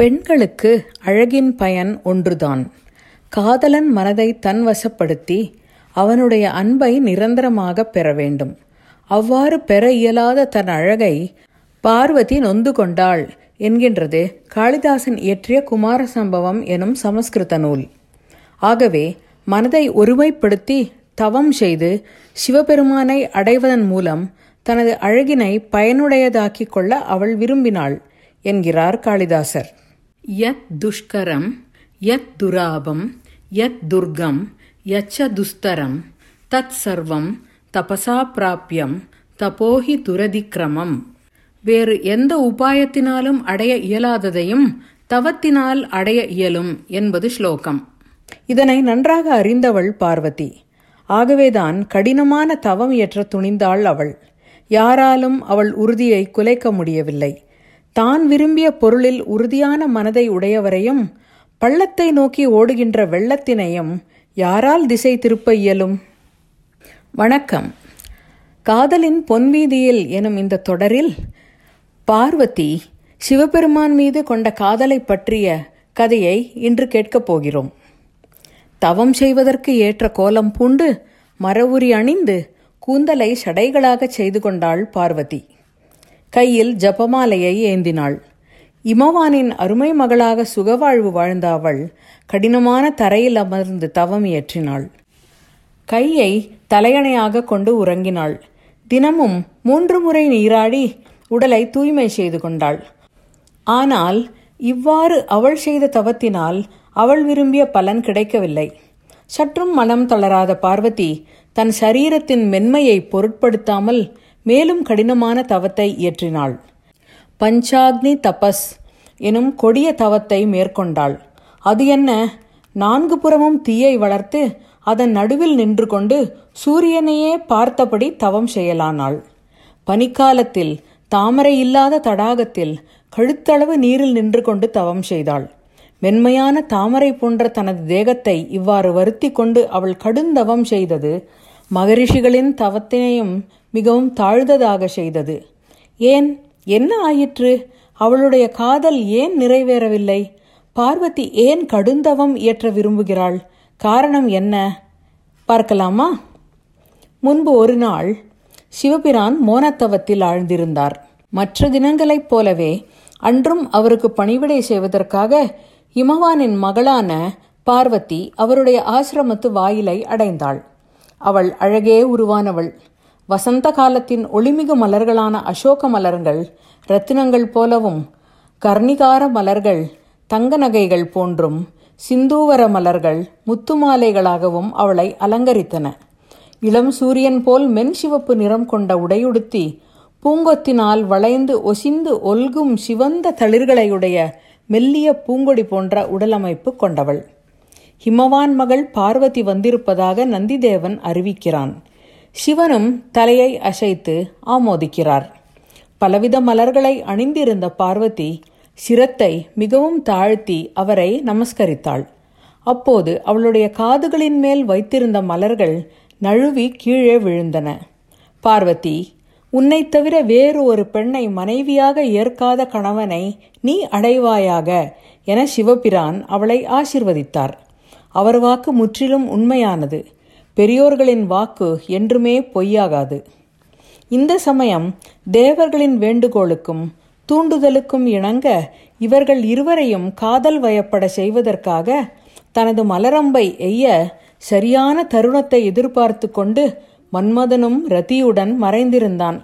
பெண்களுக்கு அழகின் பயன் ஒன்றுதான். காதலன் மனதை தன் வசப்படுத்தி அவனுடைய அன்பை நிரந்தரமாக பெற வேண்டும். அவ்வாறு பெற இயலாத தன் அழகை பார்வதி நொந்து கொண்டாள் என்கின்றது காளிதாசன் இயற்றிய குமார சம்பவம் எனும் சமஸ்கிருத நூல். ஆகவே மனதை ஒருமைப்படுத்தி தவம் செய்து சிவபெருமானை அடைவதன் மூலம் தனது அழகினை பயனுடையதாக்கிக் கொள்ள அவள் விரும்பினாள் என்கிறார் காளிதாசர். யத் துஷ்கரம் யத் துராபம் யத் துர்கம் யச்ச துஸ்தரம் தத் சர்வம் தபசா பிராபியம் தபோஹி துரதிக்கிரமம் வேறு எந்த உபாயத்தினாலும் அடைய இயலாததையும் தவத்தினால் அடைய இயலும் என்பது ஸ்லோகம். இதனை நன்றாக அறிந்தவள் பார்வதி. ஆகவேதான் கடினமான தவம் இயற்ற துணிந்தாள் அவள். யாராலும் அவள் உறுதியை குலைக்க முடியவில்லை. தான் விரும்பிய பொருளில் உறுதியான மனதை உடையவரையும் பள்ளத்தை நோக்கி ஓடுகின்ற வெள்ளத்தினையும் யாரால் திசை திருப்ப இயலும்? வணக்கம். காதலின் பொன்வீதியில் எனும் இந்த தொடரில் பார்வதி சிவபெருமான் மீது கொண்ட காதலை பற்றிய கதையை இன்று கேட்கப் போகிறோம். தவம் செய்வதற்கு ஏற்ற கோலம் பூண்டு மரவுரி அணிந்து கூந்தலை சடைகளாகச் செய்து கொண்டாள் பார்வதி. கையில் ஜபமாலையை ஏந்தினாள். இமவானின் அருமை மகளாக சுகவாழ்வு வாழ்ந்த அவள் கடினமான தரையில் அமர்ந்து தவம் இயற்றினாள் கையை தலையணையாக கொண்டு உறங்கினாள். தினமும் மூன்று முறை நீராடி உடலை தூய்மை செய்து கொண்டாள். ஆனால் இவ்வாறு அவள் செய்த தவத்தினால் அவள் விரும்பிய பலன் கிடைக்கவில்லை. சற்றும் மனம் தளராத பார்வதி தன் சரீரத்தின் மென்மையை பொருட்படுத்தாமல் மேலும் கடினமான தவத்தை இயற்றினாள். பஞ்சாக்னி தபஸ் எனும் கொடிய தவத்தை மேற்கொண்டாள். அது என்ன? நான்கு புறமும் தீயை வளர்த்து அதன் நடுவில் நின்று கொண்டு சூரியனையே பார்த்தபடி தவம் செய்யலானாள். பனிக்காலத்தில் தாமரை இல்லாத தடாகத்தில் கழுத்தளவு நீரில் நின்று கொண்டு தவம் செய்தாள். மென்மையான தாமரை போன்ற தனது தேகத்தை இவ்வாறு வருத்தி கொண்டு அவள் கடுந்தவம் செய்தது மகரிஷிகளின் தவத்தினையும் மிகவும் தாழ்ந்ததாக செய்தது. ஏன்? என்ன ஆயிற்று? அவளுடைய காதல் ஏன் நிறைவேறவில்லை? பார்வதி ஏன் கடுந்தவம் இயற்ற விரும்புகிறாள்? காரணம் என்ன? பார்க்கலாமா? முன்பு ஒரு நாள் சிவபிரான் மோனத்தவத்தில் ஆழ்ந்திருந்தார். மற்ற தினங்களைப் போலவே அன்றும் அவருக்கு பணிவிடை செய்வதற்காக இமவானின் மகளான பார்வதி அவருடைய ஆசிரமத்து வாயிலை அடைந்தாள். அவள் அழகே உருவானவள். வசந்த காலத்தின் ஒளிமிகு மலர்களான அசோக மலர்கள் ரத்தினங்கள் போலவும் கர்ணிகார மலர்கள் தங்க நகைகள் போன்றும் சிந்தூவர மலர்கள் முத்துமாலைகளாகவும் அவளை அலங்கரித்தன. இளம் சூரியன் போல் மென் சிவப்பு நிறம் கொண்ட உடையுடுத்தி பூங்கொத்தினால் வளைந்து ஒசிந்து ஒல்கும் சிவந்த தளிர்களையுடைய மெல்லிய பூங்கொடி போன்ற உடலமைப்பு கொண்டவள். ஹிமவான் மகள் பார்வதி வந்திருப்பதாக நந்திதேவன் அறிவிக்கிறான். சிவனும் தலையை அசைத்து ஆமோதிக்கிறார். பலவித மலர்களை அணிந்திருந்த பார்வதி சிரத்தை மிகவும் தாழ்த்தி அவரை நமஸ்கரித்தாள். அப்போது அவளுடைய காதுகளின் மேல் வைத்திருந்த மலர்கள் நழுவி கீழே விழுந்தன. பார்வதி உன்னைத் தவிர வேறு ஒரு பெண்ணை மனைவியாக ஏற்காத கணவனை நீ அடைவாயாக என சிவபிரான் அவளை ஆசிர்வதித்தார். அவர் வாக்கு முற்றிலும் உண்மையானது. பெரியோர்களின் வாக்கு என்றுமே பொய்யாகாது. இந்த சமயம் தேவர்களின் வேண்டுகோளுக்கும் தூண்டுதலுக்கும் இணங்க இவர்கள் இருவரையும் காதல் வயப்பட செய்வதற்காக தனது மலரம்பை எய்ய சரியான தருணத்தை எதிர்பார்த்து கொண்டு மன்மதனும் ரதியுடன் மறைந்திருந்தான்.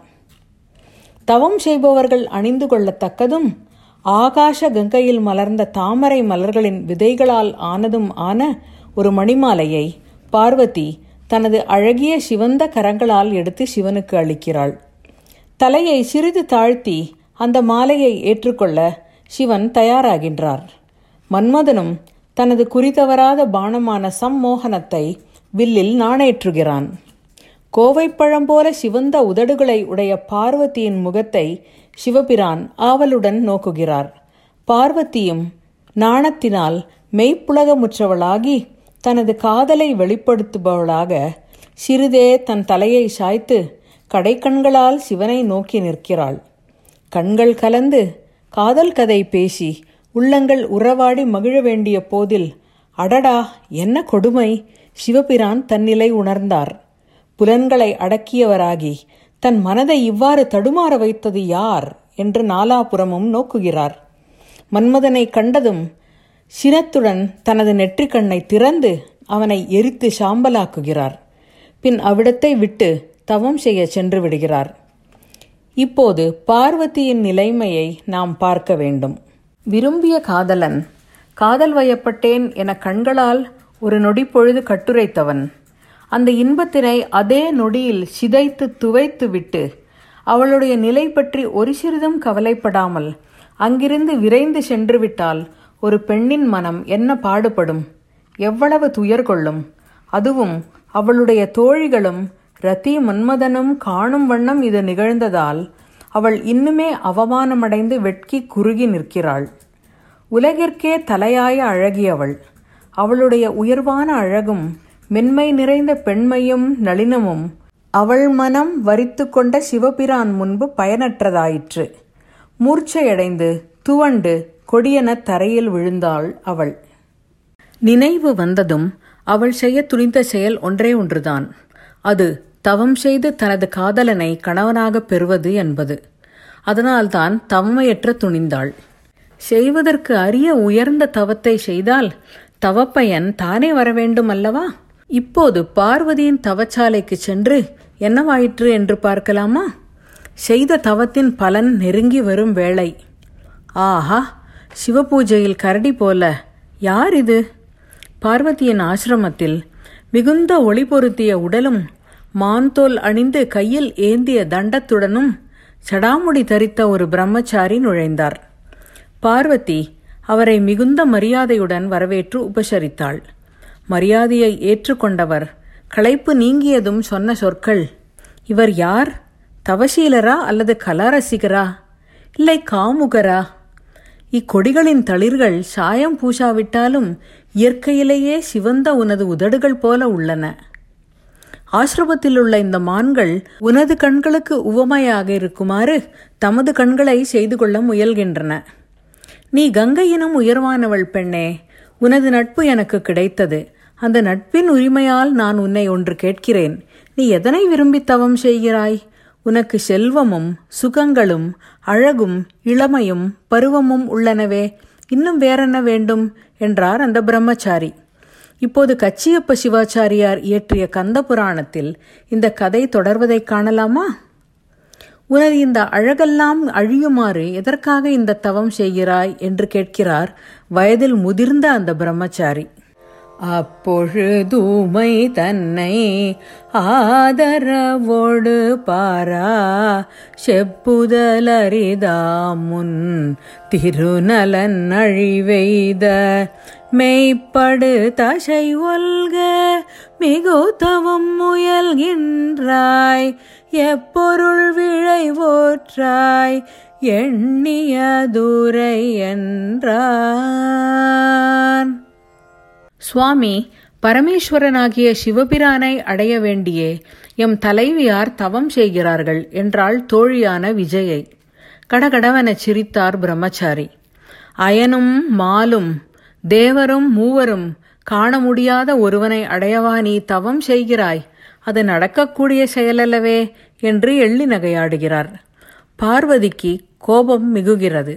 தவம் செய்பவர்கள் அணிந்து கொள்ளத்தக்கதும் ஆகாஷ கங்கையில் மலர்ந்த தாமரை மலர்களின் விதைகளால் ஆனதும் ஆன ஒரு மணிமாலையை பார்வதி தனது அழகிய சிவந்த கரங்களால் எடுத்து சிவனுக்கு அளிக்கிறாள். தலையை சிறிது தாழ்த்தி அந்த மாலையை ஏற்றுக்கொள்ள சிவன் தயாராகின்றார். மன்மதனும் தனது குறிதவராத பானமான சம்மோகனத்தை வில்லில் நாணேற்றுகிறான். கோவைப்பழம் போல சிவந்த உதடுகளை உடைய பார்வதியின் முகத்தை சிவபிரான் ஆவலுடன் நோக்குகிறார். பார்வதியும் நாணத்தினால் மெய்ப்புலகமுற்றவளாகி தனது காதலை வெளிப்படுத்துபவளாக சிறிதே தன் தலையை சாய்த்து கடைக்கண்களால் சிவனை நோக்கி நிற்கிறாள். கண்கள் கலந்து காதல் கதை பேசி உள்ளங்கள் உறவாடி மகிழ வேண்டிய போதில் அடடா என்ன கொடுமை! சிவபிரான் தன்னிலை உணர்ந்தார். புலன்களை அடக்கியவராகி தன் மனதை இவ்வாறு தடுமாற வைத்தது யார்? என்று நாலாபுறமும் நோக்குகிறார். மன்மதனை கண்டதும் சினத்துடன் தனது நெற்றிக்கண்ணை திறந்து அவனை எரித்து சாம்பலாக்குகிறார். பின் அவ்விடத்தை விட்டு தவம் செய்ய சென்று விடுகிறார். இப்போது பார்வதியின் நிலைமையை நாம் பார்க்க வேண்டும். விரும்பிய காதலன் காதல் வயப்பட்டேன் என கண்களால் ஒரு நொடி பொழுது கட்டுரைத்தவன். அந்த இன்பத்தினை அதே நொடியில் சிதைத்து துவைத்து விட்டு அவளுடைய நிலை பற்றி ஒரு சிறிதும் கவலைப்படாமல் அங்கிருந்து விரைந்து சென்று விட்டால் ஒரு பெண்ணின் மனம் என்ன பாடுபடும்? எவ்வளவு துயர் கொள்ளும்? அதுவும் அவளுடைய தோழிகளும் ரதி மன்மதனும் காணும் வண்ணம் இது நிகழ்ந்ததால் அவள் இன்னுமே அவமானமடைந்து வெட்கி குறுகி நிற்கிறாள். உலகிற்கே தலையாய அழகியவள். அவளுடைய உயர்வான அழகும் மென்மை நிறைந்த பெண்மையும் நளினமும் அவள் மனம் வரித்து கொண்ட சிவபிரான் முன்பு பயனற்றதாயிற்று. மூர்ச்சையடைந்து துவண்டு கொடியென தரையில் விழுந்தாள் அவள். நினைவு வந்ததும் அவள் செய்ய துணிந்த செயல் ஒன்றே ஒன்றுதான். அது தவம் செய்து தனது காதலனை கணவனாகப் பெறுவது என்பது. அதனால்தான் தவமையற்ற துணிந்தாள். செய்வதற்கு அரிய உயர்ந்த தவத்தை செய்தால் தவப்பயன் தானே வரவேண்டும் அல்லவா இப்போது பார்வதியின் தவச்சாலைக்கு சென்று என்னவாயிற்று என்று பார்க்கலாமா? செய்த தவத்தின் பலன் நெருங்கி வரும் வேளை. ஆஹா சிவபூஜையில் கரடி போல. யார் இது பார்வதியின் ஆசிரமத்தில் மிகுந்த ஒளி பொருத்திய உடலும் மான்தோல் அணிந்து கையில் ஏந்திய தண்டத்துடனும் சடாமுடி தரித்த ஒரு பிரம்மச்சாரி நுழைந்தார். பார்வதி அவரை மிகுந்த மரியாதையுடன் வரவேற்று உபசரித்தாள். மரியாதையை ஏற்றுக்கொண்டவர். களைப்பு நீங்கியதும் சொன்ன சொற்கள் இவர் யார்? தவசீலரா அல்லது கலாரசிகரா? இல்லை காமுகரா? இக்கொடிகளின் தளிர்கள் சாயம் பூசாவிட்டாலும் இயற்கையிலேயே சிவந்த உனது உதடுகள் போல உள்ளன. ஆசிரமத்தில் உள்ள இந்த மான்கள் உனது கண்களுக்கு உவமையாக இருக்குமாறு தமது கண்களை செய்து கொள்ள முயல்கின்றன. நீ கங்கையினும் உயர்வானவள் பெண்ணே உனது நட்பு எனக்கு கிடைத்தது. அந்த நட்பின் உரிமையால் நான் உன்னை ஒன்று கேட்கிறேன். நீ எதனை விரும்பி தவம் செய்கிறாய்? உனக்கு செல்வமும் சுகங்களும் அழகும் இளமையும் பருவமும் உள்ளனவே. இன்னும் வேறென்ன வேண்டும்? என்றார் அந்த பிரம்மச்சாரி. இப்போது கச்சியப்ப சிவாச்சாரியார் இயற்றிய கந்த புராணத்தில் இந்த கதை தொடர்வதை காணலாமா? உனது இந்த அழகெல்லாம் அழியுமாறு எதற்காக இந்த தவம் செய்கிறாய்? என்று கேட்கிறார் வயதில் முதிர்ந்த அந்த பிரம்மச்சாரி. அப்பொழுதுமை தன்னை ஆதரவோடு பாரா. செப்புதலரிதாமுன் திருநலன் அழிவெய்த மெய்ப்படு தசை ஒல்க மிகுத்தவம் முயல்கின்றாய். எப்பொருள் விழைவோற்றாய் எண்ணிய தூரை என்றான். சுவாமி பரமேஸ்வரனாகிய சிவபிரானை அடைய வேண்டியே எம் தலைவியார் தவம் செய்கிறார்கள் என்றாள் தோழியான விஜயை. கடகடவன சிரித்தார் பிரம்மச்சாரி. அயனும் மாலும் தேவரும் மூவரும் காண முடியாத ஒருவனை அடையவா நீ தவம் செய்கிறாய்? அது நடக்கக்கூடிய செயலல்லவே என்று எள்ளி நகையாடுகிறார். பார்வதிக்கு கோபம் மிகுகிறது.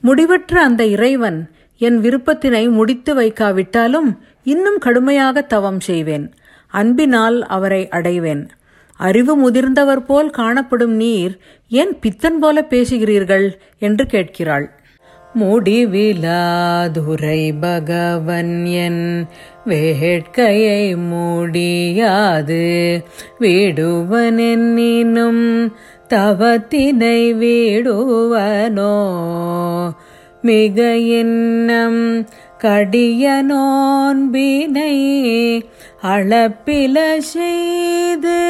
முடிவற்ற அந்த இறைவன் என் விருப்பத்தினை முடித்து வைக்காவிட்டாலும் இன்னும் கடுமையாக தவம் செய்வேன். அன்பினால் அவரை அடைவேன். அறிவு முதிர்ந்தவர் போல் காணப்படும் நீர் ஏன் பித்தன் போல பேசுகிறீர்கள்? என்று கேட்கிறாள். முடிவிலாதுரை பகவன் என் வேட்கையை மூடியாது. விடுவனென்னினும் தவத்தினை வீடுவனோ மிக எண்ணம் கடிய நோன்பினை அளப்பில செய்து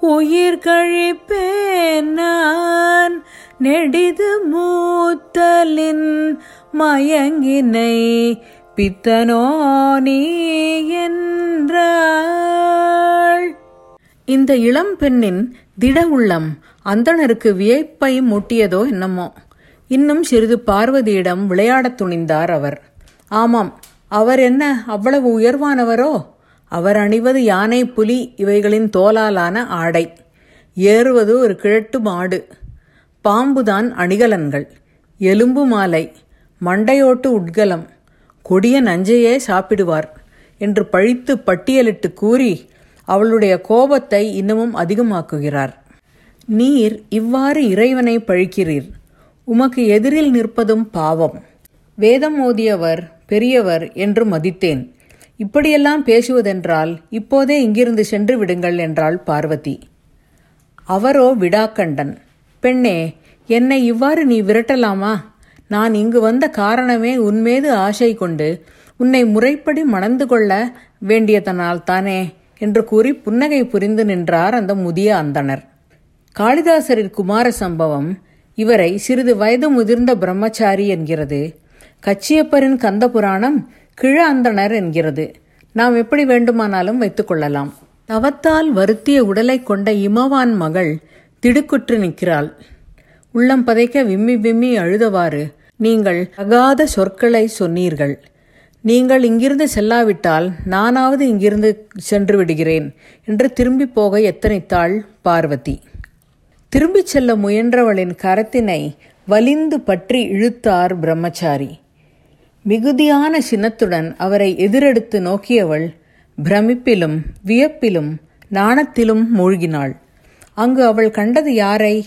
உயிர் கழிப்பேன் நான். நெடிது மூத்தலின் மயங்கினை பித்தனோ நீ என்றாள். இந்த இளம் பெண்ணின் திட உள்ளம் அந்தணருக்கு வியப்பை மூட்டியதோ என்னமோ. இன்னும் சிறிது பார்வதியிடம் விளையாடத் துணிந்தார் அவர். ஆமாம் அவர் என்ன அவ்வளவு உயர்வானவரோ? அவர் அணிவது யானை புலி இவைகளின் தோலாலான ஆடை. ஏறுவது ஒரு கிழட்டு மாடு. பாம்புதான் அணிகலன்கள். எலும்பு மாலை. மண்டையோட்டு உட்கலம். கொடிய நஞ்சையே சாப்பிடுவார் என்று பழித்து பட்டியலிட்டு கூறி அவளுடைய கோபத்தை இன்னமும் அதிகமாக்குகிறார். நீர் இவ்வாறு இறைவனை பழிக்கிறீர். உமக்கு எதிரில் நிற்பதும் பாவம். வேதம் ஓதியவர் பெரியவர் என்று மதித்தேன். இப்படியெல்லாம் பேசுவதென்றால் இப்போதே இங்கிருந்து சென்று விடுங்கள் என்றாள் பார்வதி. அவரோ விடாக்கண்டன் பெண்ணே என்னை இவ்வாறு நீ விரட்டலாமா? நான் இங்கு வந்த காரணமே உன்மீது ஆசை கொண்டு உன்னை முறைப்படி மணந்து கொள்ள வேண்டியதனால் தானே? என்று கூறி புன்னகை புரிந்து நின்றார் அந்த முதிய அந்தனர் காளிதாசரின் குமார சம்பவம் இவரை சிறிது வயது முதிர்ந்த பிரம்மச்சாரி என்கிறது. கச்சியப்பரின் கந்த புராணம் கிழ அந்தணர் என்கிறது. நாம் எப்படி வேண்டுமானாலும் வைத்துக்கொள்ளலாம் தவத்தால் வருத்திய உடலை கொண்ட இமவான் மகள் திடுக்குற்று நிற்கிறாள். உள்ளம் பதைக்க விம்மி விம்மி அழுதவாறு நீங்கள் அகாத சொற்களை சொன்னீர்கள். நீங்கள் இங்கிருந்து செல்லாவிட்டால் நானாவது இங்கிருந்து சென்று விடுகிறேன் என்று திரும்பி போக எத்தனைத்தாள் பார்வதி. திரும்பிச் செல்ல முயன்றவளின் கரத்தினை வலிந்து பற்றி இழுத்தார் பிரம்மச்சாரி. மிகுதியான சினத்துடன் அவரை எதிரெடுத்து நோக்கியவள் பிரமிப்பிலும் வியப்பிலும் நாணத்திலும் மூழ்கினாள். அங்கு அவள் கண்டது யாரை?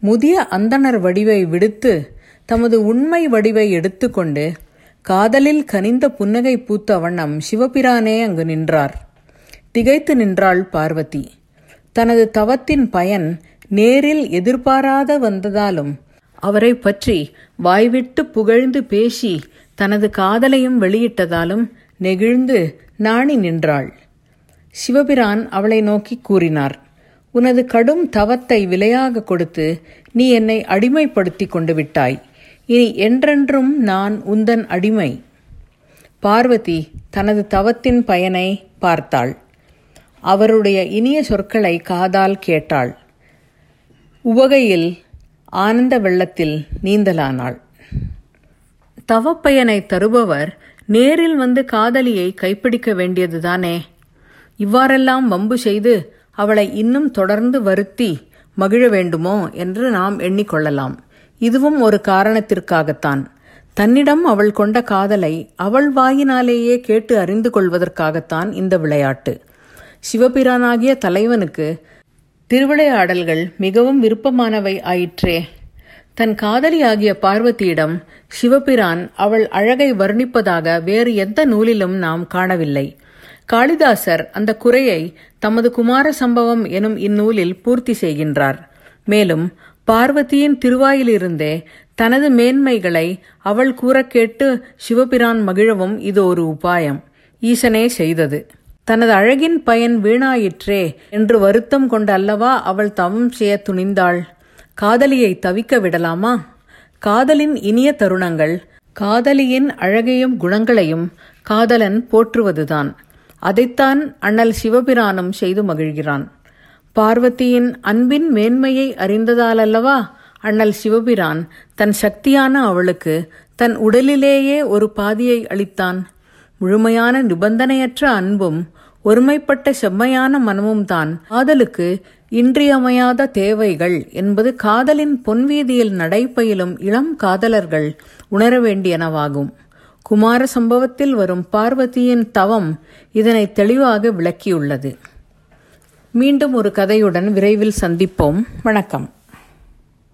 முதிய அந்தணர் வடிவை விடுத்து தமது உண்மை வடிவை எடுத்துக்கொண்டு காதலில் கனிந்த புன்னகை பூத்த வண்ணம் சிவபிரானே அங்கு நின்றார். திகைத்து நின்றாள் பார்வதி. தனது தவத்தின் பயன் நேரில் எதிர்பாராத வந்ததாலும் அவரை பற்றி வாய்விட்டு புகழ்ந்து பேசி தனது காதலையும் வெளியிட்டதாலும் நெகிழ்ந்து நாணி நின்றாள். சிவபிரான் அவளை நோக்கி கூறினார் உனது கடும் தவத்தை விலையாக கொடுத்து நீ என்னை அடிமைப்படுத்தி கொண்டு விட்டாய். இனி என்றென்றும் நான் உந்தன் அடிமை. பார்வதி தனது தவத்தின் பயனை பார்த்தாள். அவருடைய இனிய சொற்களை காதால் கேட்டாள். உவகையில் ஆனந்த வெள்ளத்தில் நீந்தலானாள். தவப்பயனை தருபவர் நேரில் வந்து காதலியை கைப்பிடிக்க வேண்டியதுதானே இவ்வாறெல்லாம் வம்பு செய்து அவளை இன்னும் தொடர்ந்து வருத்தி மகிழ வேண்டுமோ என்று நாம் எண்ணிக்கொள்ளலாம் இதுவும் ஒரு காரணத்திற்காகத்தான். தன்னிடம் அவள் கொண்ட காதலை அவள் வாயினாலேயே கேட்டு அறிந்து கொள்வதற்காகத்தான் இந்த விளையாட்டு. சிவபிரானாகிய தலைவனுக்கு திருவிளையாடல்கள் மிகவும் விருப்பமானவை ஆயிற்றே. தன் காதலியாகிய பார்வதியிடம் சிவபிரான் அவள் அழகை வர்ணிப்பதாக வேறு எந்த நூலிலும் நாம் காணவில்லை. காளிதாசர் அந்த குறையை தமது குமார சம்பவம் எனும் இந்நூலில் பூர்த்தி செய்கின்றார். மேலும் பார்வதியின் திருவாயிலிருந்தே தனது மேன்மைகளை அவள் கூற கேட்டு சிவபிரான் மகிழவும் இது ஒரு உபாயம். ஈசனே செய்தது. தனது அழகின் பயன் வீணாயிற்றே என்று வருத்தம் கொண்டு அல்லவா அவள் தவம் செய்ய துணிந்தாள். காதலியை தவிக்க விடலாமா? காதலின் இனிய தருணங்கள் காதலியின் அழகையும் குணங்களையும் காதலன் போற்றுவதுதான். அதைத்தான் அண்ணல் சிவபிரானும் செய்து மகிழ்கிறான். பார்வதியின் அன்பின் மேன்மையை அறிந்ததாலல்லவா அண்ணல் சிவபிரான் தன் சக்தியான அவளுக்கு தன் உடலிலேயே ஒரு பாதியை அளித்தான். முழுமையான நிபந்தனையற்ற அன்பும் ஒருமைப்பட்ட செம்மையான மனமும் தான் காதலுக்கு இன்றியமையாத தேவைகள் என்பது காதலின் பொன்வீதியில் நடைபயிலும் இளம் காதலர்கள் உணர வேண்டியனவாகும். குமார சம்பவத்தில் வரும் பார்வதியின் தவம் இதனை தெளிவாக விளக்கியுள்ளது. மீண்டும் ஒரு கதையுடன் விரைவில் சந்திப்போம். வணக்கம்.